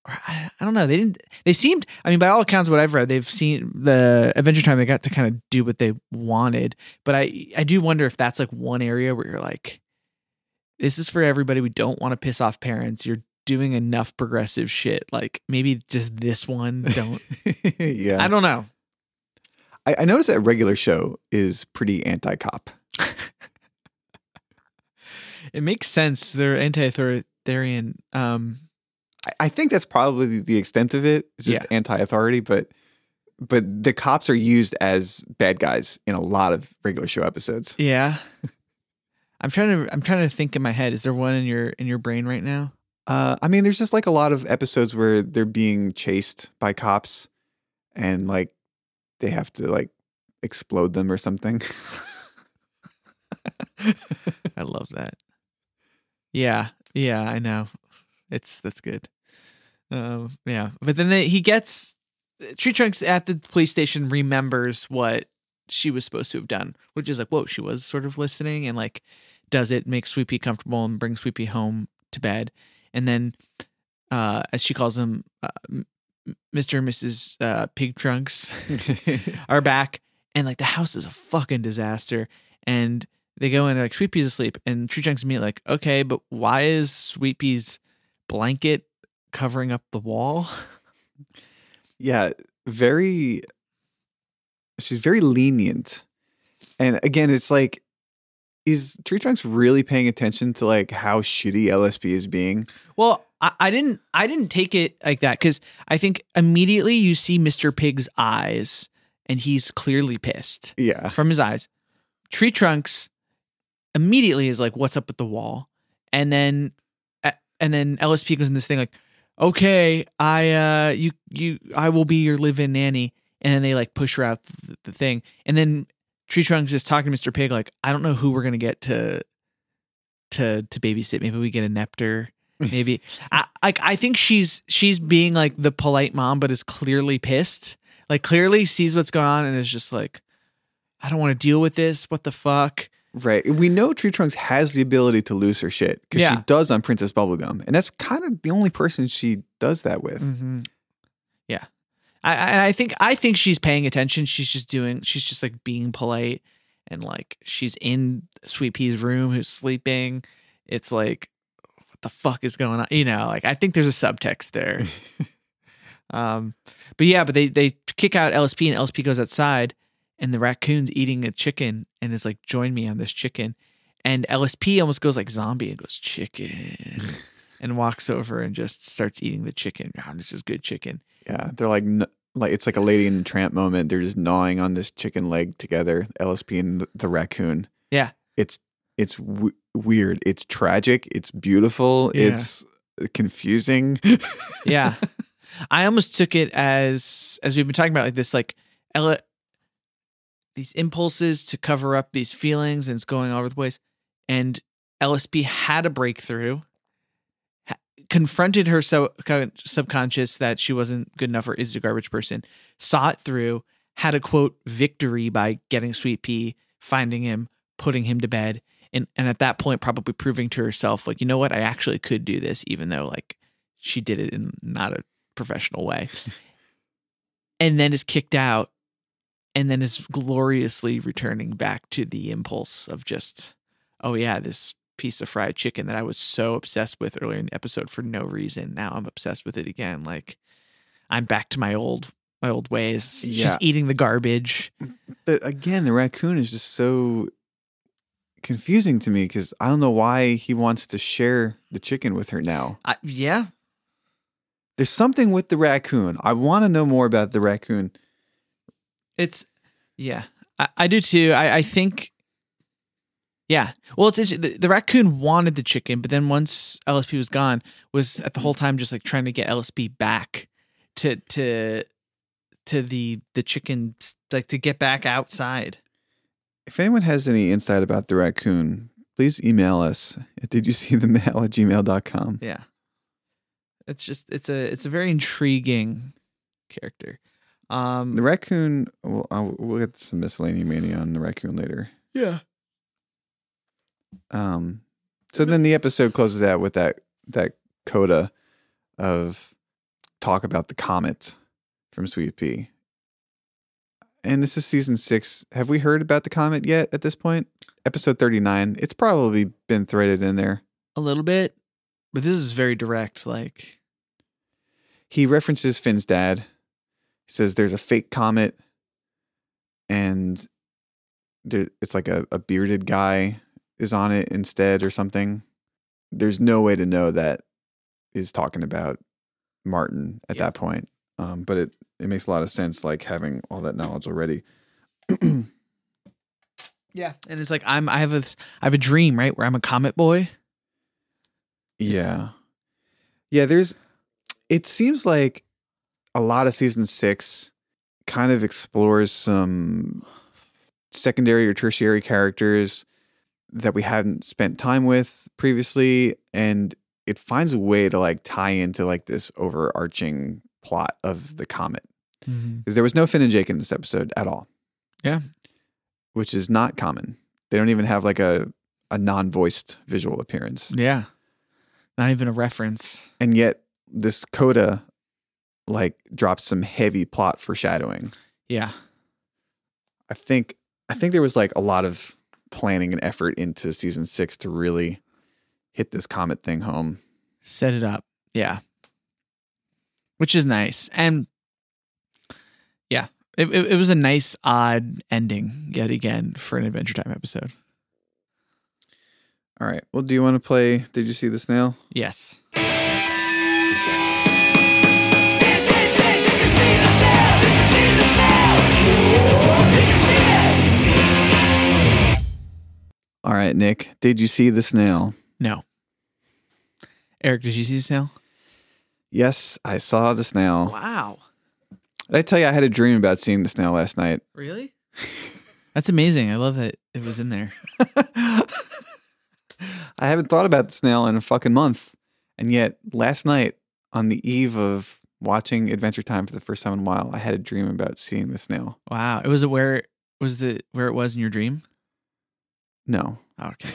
I, I don't know. They didn't. They seemed. I mean, by all accounts, what I've read, they've seen the Adventure Time. They got to kind of do what they wanted, but I I do wonder if that's like one area where you're like, this is for everybody. We don't want to piss off parents. You're doing enough progressive shit. Like maybe just this one. Don't. yeah. I don't know. I, I noticed that regular show is pretty anti-cop. It makes sense. They're anti-authoritarian. Um, I, I think that's probably the, extent of it. It's just Yeah. anti-authority, but but the cops are used as bad guys in a lot of regular show episodes. yeah. I'm trying to. I'm trying to think in my head. Is there one in your in your brain right now? Uh, I mean, there's just like a lot of episodes where they're being chased by cops, and like they have to like explode them or something. I love that. Yeah, yeah, I know. It's that's good. Um, yeah, but then they, he gets Tree Trunks at the police station remembers what she was supposed to have done, which is like, whoa, she was sort of listening and like does it make Sweet P comfortable and bring Sweet P home to bed, and then uh, as she calls him, uh, Mr. and Mrs. Uh, Pig Trunks are back, and like the house is a fucking disaster. And they go in, like Sweet P's asleep, and Tree Trunks meet like, okay, but why is Sweet P's blanket covering up the wall? yeah, very. She's very lenient, and again, it's like, is Tree Trunks really paying attention to like how shitty LSP is being? Well, I, I didn't, I didn't take it like that because I think immediately you see Mr. Pig's eyes, and he's clearly pissed Yeah, from his eyes. Tree Trunks immediately is like, "What's up with the wall?" And then, and then LSP goes in this thing like, "Okay, I, uh, you, you, I will be your live-in nanny." And then they like push her out the, the thing, and then Tree Trunks is talking to Mr. Pig like, "I don't know who we're gonna get to, to, to babysit. Maybe we get a NEPTR." Maybe I like I think she's she's being like the polite mom, but is clearly pissed. Like clearly sees what's going on and is just like, I don't want to deal with this. What the fuck? Right. We know Tree Trunks has the ability to lose her shit because Yeah. she does on Princess Bubblegum, and that's kind of the only person she does that with. Mm-hmm. Yeah, I I I think I think she's paying attention. She's just doing. She's just like being polite and like she's in Sweet P's room who's sleeping. It's like, what the fuck is going on? You know, like I think there's a subtext there. um, but yeah, but they they kick out LSP and LSP goes outside and the raccoon's eating a chicken and is like, join me on this chicken. And LSP almost goes like zombie and goes chicken and walks over and just starts eating the chicken. Oh, this is good chicken. Yeah, they're like n- like it's like a Lady in the Tramp moment. They're just gnawing on this chicken leg together. LSP and the, the raccoon. Yeah. it's it's w- weird. It's tragic. It's beautiful. Yeah. It's confusing. Yeah. I almost took it as as we've been talking about like this like Ella these impulses to cover up these feelings and it's going all over the place. And LSP had a breakthrough ha- confronted her so, subconscious that she wasn't good enough or is a garbage person saw it through had a quote victory by getting sweet P finding him putting him to bed and and at that point probably proving to herself like you know what? I actually could do this even though like she did it in not a professional way. And then is kicked out and then is gloriously returning back to the impulse of just oh yeah this piece of fried chicken that i was so obsessed with earlier in the episode for no reason now i'm obsessed with it again like i'm back to my old my old ways Yeah. just eating the garbage but again, the raccoon is just so confusing to me because I don't know why he wants to share the chicken with her now. I, yeah There's something with the raccoon. I want to know more about the raccoon. It's yeah, I, I do too. I, I think yeah. Well, it's, it's the, the raccoon wanted the chicken, but then once LSP was gone, was at the whole time just like trying to get LSP back to to to the the chicken like to get back outside. If anyone has any insight about the raccoon, please email us at did you see the mail at gmail.com. Yeah, it's just it's a it's a very intriguing character. Um, The raccoon, well, I'll, we'll get some miscellany mania on the raccoon later. yeah, Um, so then the episode closes out with that that coda of talk about the comet from Sweet P. And this is season six. Have we heard about the comet yet at this point? Episode 39. It's probably been threaded in there. A little bit, but this is very direct. Like, He references Finn's dad. He says there's a fake comet and there, it's like a, a bearded guy is on it instead or something. There's no way to know that is talking about Martin at Yeah. that point. Um, but it, it makes a lot of sense, like having all that knowledge already. yeah, and it's like I'm I have a I have a dream right where I'm a comet boy. Yeah. Yeah, there's it seems like a lot of season 6 kind of explores some secondary or tertiary characters that we hadn't spent time with previously and it finds a way to like tie into like this overarching plot of the comet mm-hmm. because there was no Finn and Jake in this episode at all. Yeah. Which is not common. They don't even have like a a non-voiced visual appearance. Yeah, not even a reference. and yet this coda like drops some heavy plot foreshadowing. Yeah, i think i think there was like a lot of planning and effort into season six to really hit this comet thing home. Set it up. Yeah, which is nice, and yeah, it it, it was a nice odd ending yet again for an Adventure Time episode. all right. Well do you want to play did you see the snail? Yes. All right nick did you see the snail No. Eric, did you see the snail? yes i saw the snail Wow. did i tell you i had a dream about seeing the snail last night Really? That's amazing. I love that it was in there. I haven't thought about the snail in a fucking month. And yet, last night, on the eve of watching Adventure Time for the first time in a while, I had a dream about seeing the snail. Wow. It was it where was the where it was in your dream? No. Oh, okay.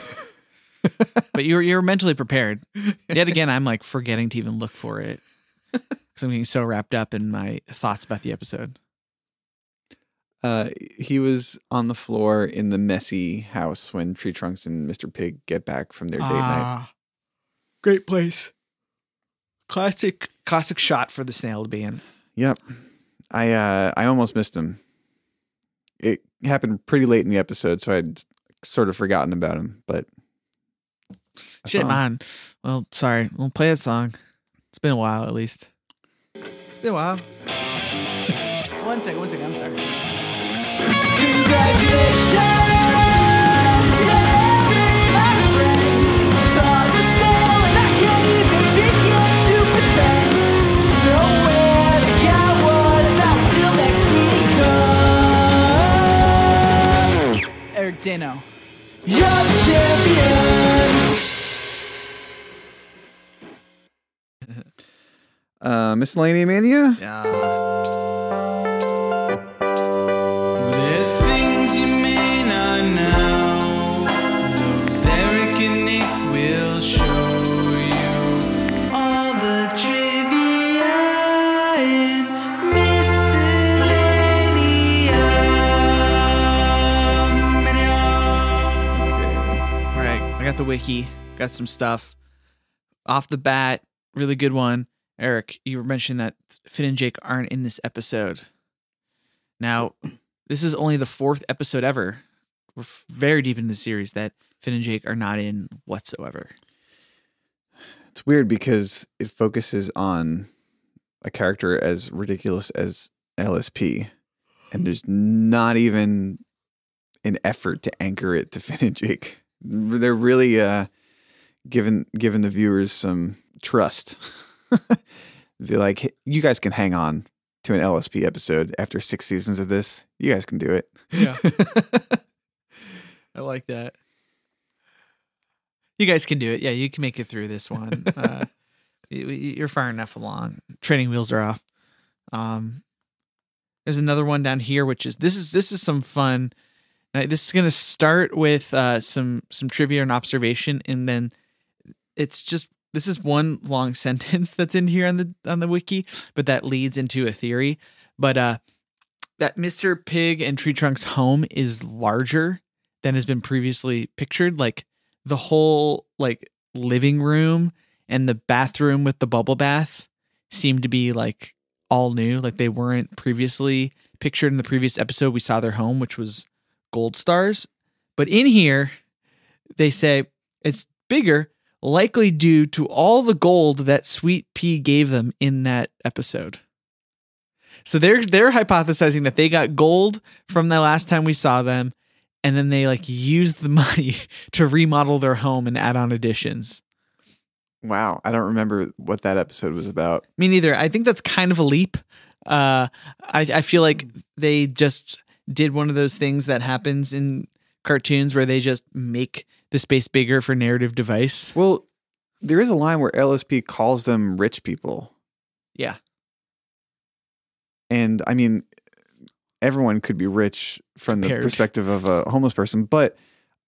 but you're you were mentally prepared. Yet again, I'm like forgetting to even look for it because I'm getting so wrapped up in my thoughts about the episode. Uh, he was on the floor in the messy house when Tree Trunks and Mr. Pig get back from their date night. Ah, great place. Classic, classic shot for the snail to be in. Yep. I uh, I almost missed him. It happened pretty late in the episode, so I'd sort of forgotten about him. But I Shit, saw him. man. Well, sorry. We'll play that song. It's been a while, at least. It's been a while. One second. One second. I'm sorry. Congratulations, comes. Eric Dano. You're the champion. Uh, Miscellany Mania. Yeah. Got the wiki. Got some stuff. Off the bat, really good one. Eric, you were mentioning that Finn and Jake aren't in this episode. Now, this is only the fourth episode ever. We're very deep in the series that Finn and Jake are not in whatsoever. It's weird because it focuses on a character as ridiculous as LSP, and there's not even an effort to anchor it to Finn and Jake. They're really uh, giving giving the viewers some trust. Be like, "Hey, you guys can hang on to an LSP episode after six seasons of this. You guys can do it. Yeah. I like that. You guys can do it. Yeah, you can make it through this one. Uh, you- you- you're far enough along. Training wheels are off. Um, there's another one down here, which is this is this is some fun. Now, this is gonna start with uh, some some trivia and observation, and then it's just this is one long sentence that's in here on the on the wiki, but that leads into a theory. But uh that Mr. Pig and Tree Trunk's home is larger than has been previously pictured. Like the whole like living room and the bathroom with the bubble bath seem to be like all new. Like they weren't previously pictured in the previous episode. We saw their home, which was gold stars. But in here, they say it's bigger, likely due to all the gold that Sweet P gave them in that episode. So they're they're hypothesizing that they got gold from the last time we saw them, and then they like used the money to remodel their home and add on additions. Wow, I don't remember what that episode was about. Me neither. I think that's kind of a leap. Uh, I I feel like they just did one of those things that happens in cartoons where they just make the space bigger for narrative device. Well, there is a line where LSP calls them rich people. Yeah. And I mean, everyone could be rich from the perspective of a homeless person, but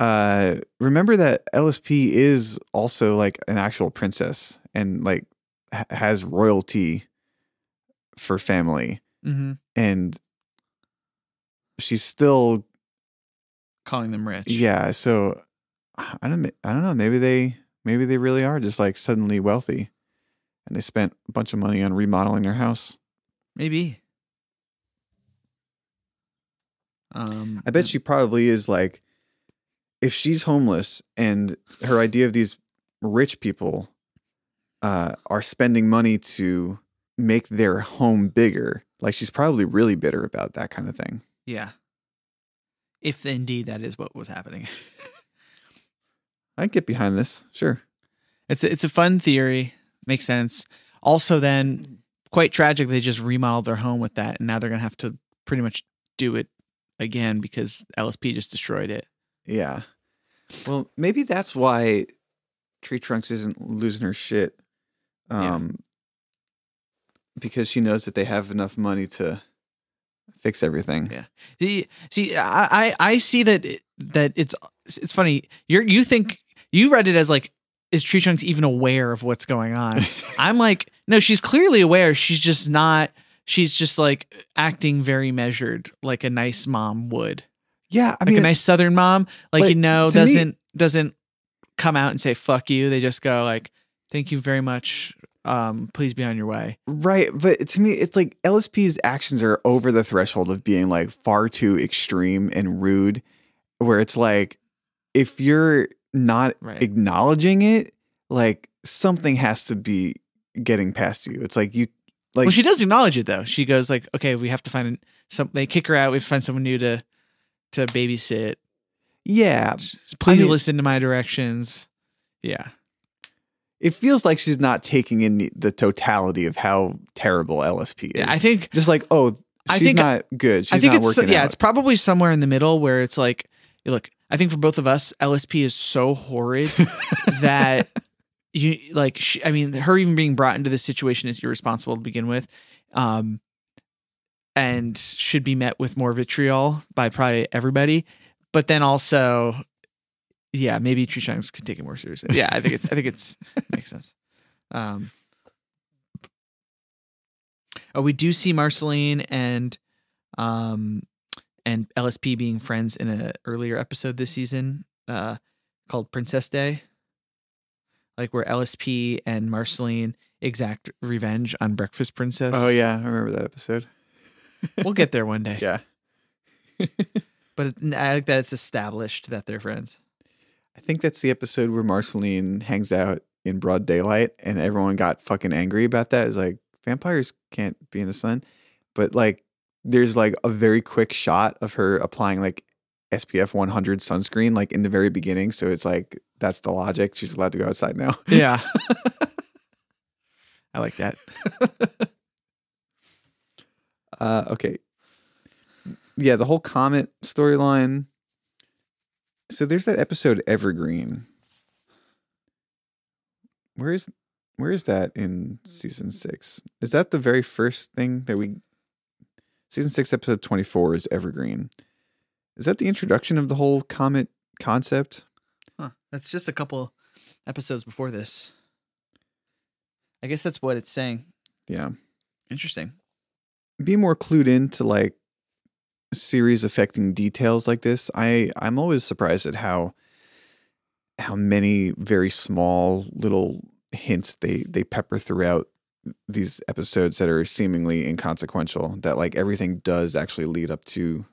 uh, remember that LSP is also like an actual princess and like ha- has royalty for family, Mm-hmm. and she's still Calling them rich. yeah. So I don't I don't know. Maybe they maybe they really are just like suddenly wealthy, and they spent a bunch of money on remodeling their house. Maybe. Um, I bet she probably is like, if she's homeless and her idea of these rich people uh, are spending money to make their home bigger, like she's probably really bitter about that kind of thing. Yeah. If indeed that is what was happening. I get behind this, sure. It's a, it's a fun theory. Makes sense. Also, then quite tragic. They just remodeled their home with that, and now they're gonna have to pretty much do it again because LSP just destroyed it. Yeah. Well, maybe that's why Tree Trunks isn't losing her shit. Yeah. Um, because she knows that they have enough money to fix everything. Yeah. See, see, I I see that it- that it's it's funny. You're you think you read it as like is Tree Trunks even aware of what's going on? I'm like, no, she's clearly aware. She's just not. She's just like acting very measured, like a nice mom would. Yeah, I like mean, a nice southern mom like, like, you know doesn't doesn't come out and say fuck you they just go like thank you very much um please be on your way Right, but to me, it's like LSP's actions are over the threshold of being like far too extreme and rude. Where it's like, if you're not Right. acknowledging it, like something has to be getting past you. It's like you, like, well she does acknowledge it though she goes like okay we have to find some they kick her out we find someone new to to babysit yeah, please mean- listen to my directions yeah it feels like she's not taking in the, the totality of how terrible LSP is. yeah i think just like, oh, I she's think- not good. She's I think not it's working yeah, out. it's probably somewhere in the middle where it's like, look, I think for both of us, LSP is so horrid that you like. She, I mean, her even being brought into this situation is irresponsible to begin with, um, and should be met with more vitriol by probably everybody. But then also, yeah, maybe Tree Trunks could take it more seriously. Yeah, I think it's. I think it's makes sense. Um, oh, we do see Marceline and um and LSP being friends in an earlier episode this season uh called Princess Day. Like where LSP and Marceline exact revenge on Breakfast Princess. oh yeah, I remember that episode. We'll get there one day. Yeah, But I like that it's established that they're friends. I think that's the episode where Marceline hangs out in broad daylight and everyone got fucking angry about that. It's like vampires can't be in the sun. But like there's like a very quick shot of her applying like SPF 100 sunscreen like in the very beginning. So it's like that's the logic. She's allowed to go outside now. Yeah. I like that. Uh, okay. Yeah, the whole comet storyline. So there's that episode Evergreen. Where is where is that in season mm. six? Is that the very first thing that we season six episode twenty four is Evergreen? Is that the introduction of the whole comet concept? Huh. That's just a couple episodes before this. I guess that's what it's saying. Yeah. Interesting. Be more clued into like series affecting details like this. I I'm always surprised at how how many very small little hints they they pepper throughout these episodes that are seemingly inconsequential that like everything does actually lead up to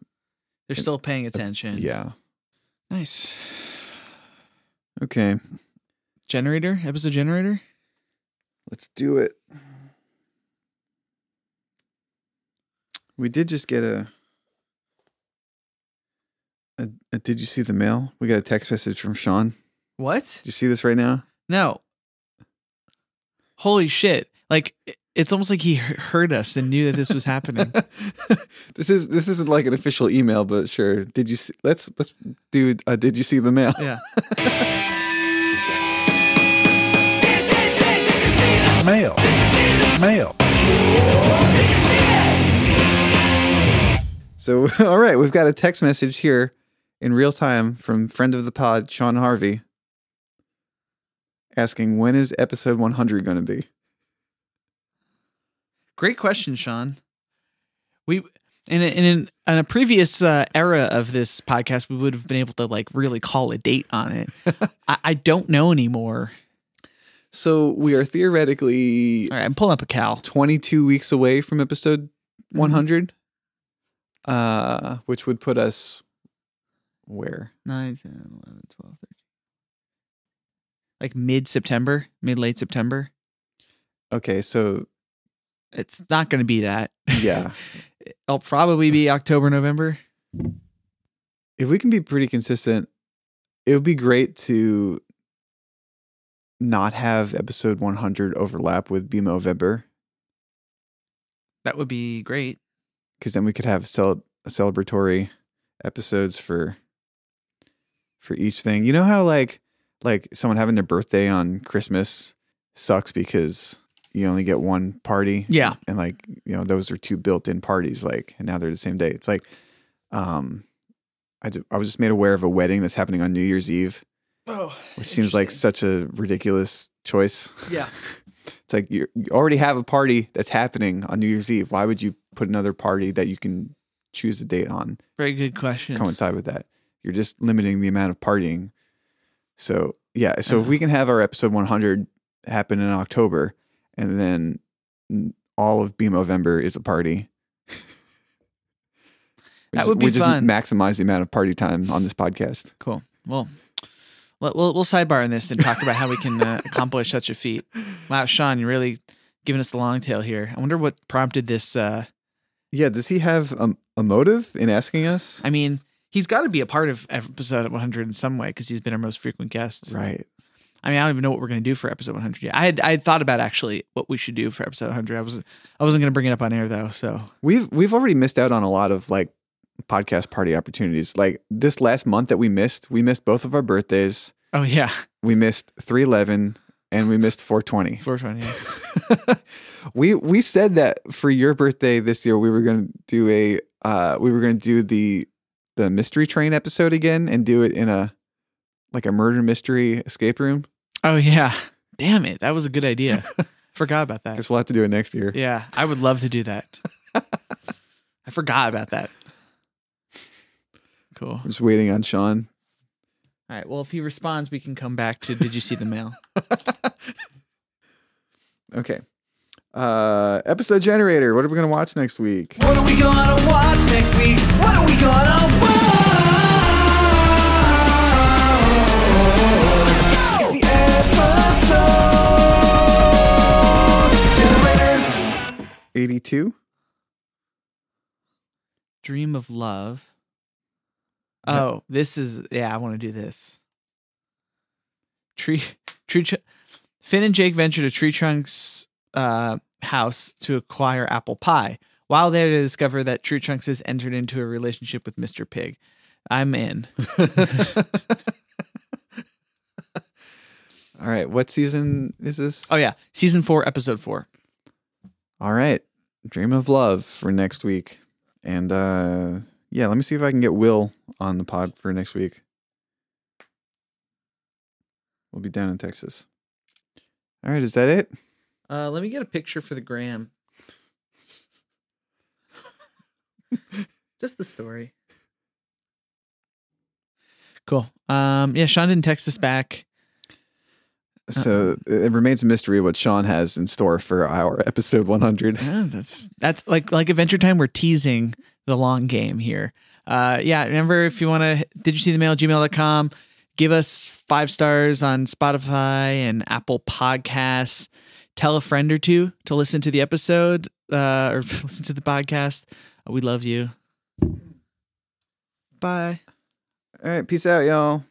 They're still paying attention. yeah Nice. okay Generator? Episode generator? let's do it we did just get a, a, a did you see the mail we got a text message from sean What? did you see this right now No. Holy shit. Like it's almost like he he- heard us and knew that this was happening. this is this isn't like an official email but sure did you see let's let's do uh, did you see the mail yeah. Mail. Mail. So, all right, we've got a text message here in real time from friend of the pod, Sean Harvey, asking when is episode 100 going to be? Great question, Sean. We in a, in, an, in a previous uh, era of this podcast, we would have been able to like really call a date on it. I, I don't know anymore. So, we are theoretically All right, I'm pulling up a cow. 22 weeks away from episode 100, uh, which would put us where? 9, 10, 11, 12, 13. Like mid September, mid late September. Okay, so It's not going to be that. yeah, It'll probably be October, November. if we can be pretty consistent, it would be great to not have episode 100 overlap with Be Movember That would be great. because then we could have cel- celebratory episodes for for each thing. You know how like like someone having their birthday on Christmas sucks because you only get one party. Yeah. And like, you know, those are two built-in parties like and now they're the same day. It's like um I, I was just made aware of a wedding that's happening on New Year's Eve, Oh, which seems like such a ridiculous choice. Yeah. It's like you you already have a party that's happening on New Year's Eve. Why would you put another party that you can choose a date on very good question. coincide with that? You're just limiting the amount of partying. So yeah, so if Uh-huh. we can have our episode 100 happen in October, and then all of Be Movember is a party. That just- would be we just fun. maximize the amount of party time on this podcast. Cool. Well, we'll we'll sidebar on this and talk about how we can uh, accomplish such a feat. Wow, Sean, you're really giving us the long tail here. I wonder what prompted this. Uh, Yeah, does he have a, a motive in asking us? I mean, he's got to be a part of episode 100 in some way because he's been our most frequent guest. right. I mean, I don't even know what we're going to do for episode 100 yet. I had I had thought about actually what we should do for episode 100. I was I wasn't going to bring it up on air though. So We've we've already missed out on a lot of like podcast party opportunities. Like this last month that we missed, we missed both of our birthdays. oh yeah, We missed 311 and we missed 420. 420. Yeah. we we said that for your birthday this year we were going to do a uh we were going to do the the mystery train episode again and do it in a like a murder mystery escape room. Oh yeah. Damn it, that was a good idea. Forgot about that. Guess we'll have to do it next year. Yeah, I would love to do that. I forgot about that. Cool. I'm just waiting on Sean. All right. Well, if he responds, we can come back to Did you see the mail? Okay. Uh episode generator. What are we going to watch next week? What are we gonna watch next week? What are we gonna watch? It's the episode generator. 82. Dream of Love. Oh, this is yeah. I want to do this. Tree, tree. Tr- Finn and Jake venture to Tree Trunk's uh, house to acquire apple pie. While there, they discover that Tree Trunks has entered into a relationship with Mr. Pig. I'm in. All right. What season is this? Oh yeah, season four, episode four. All right. Dream of Love for next week. And uh yeah, let me see if I can get Will on the pod for next week. We'll be down in Texas. All right, is that it? Uh, let me get a picture for the gram. Just the story. Cool. Um, yeah, Sean didn't text us back. So it remains a mystery what Sean has in store for our episode 100. Yeah, that's that's like like Adventure Time. We're teasing the long game here. Uh, yeah, remember if you want to, did you see the mail gmail.com? Give us five stars on Spotify and Apple Podcasts. Tell a friend or two to listen to the episode uh, or listen to the podcast. We love you. Bye. All right, peace out, y'all.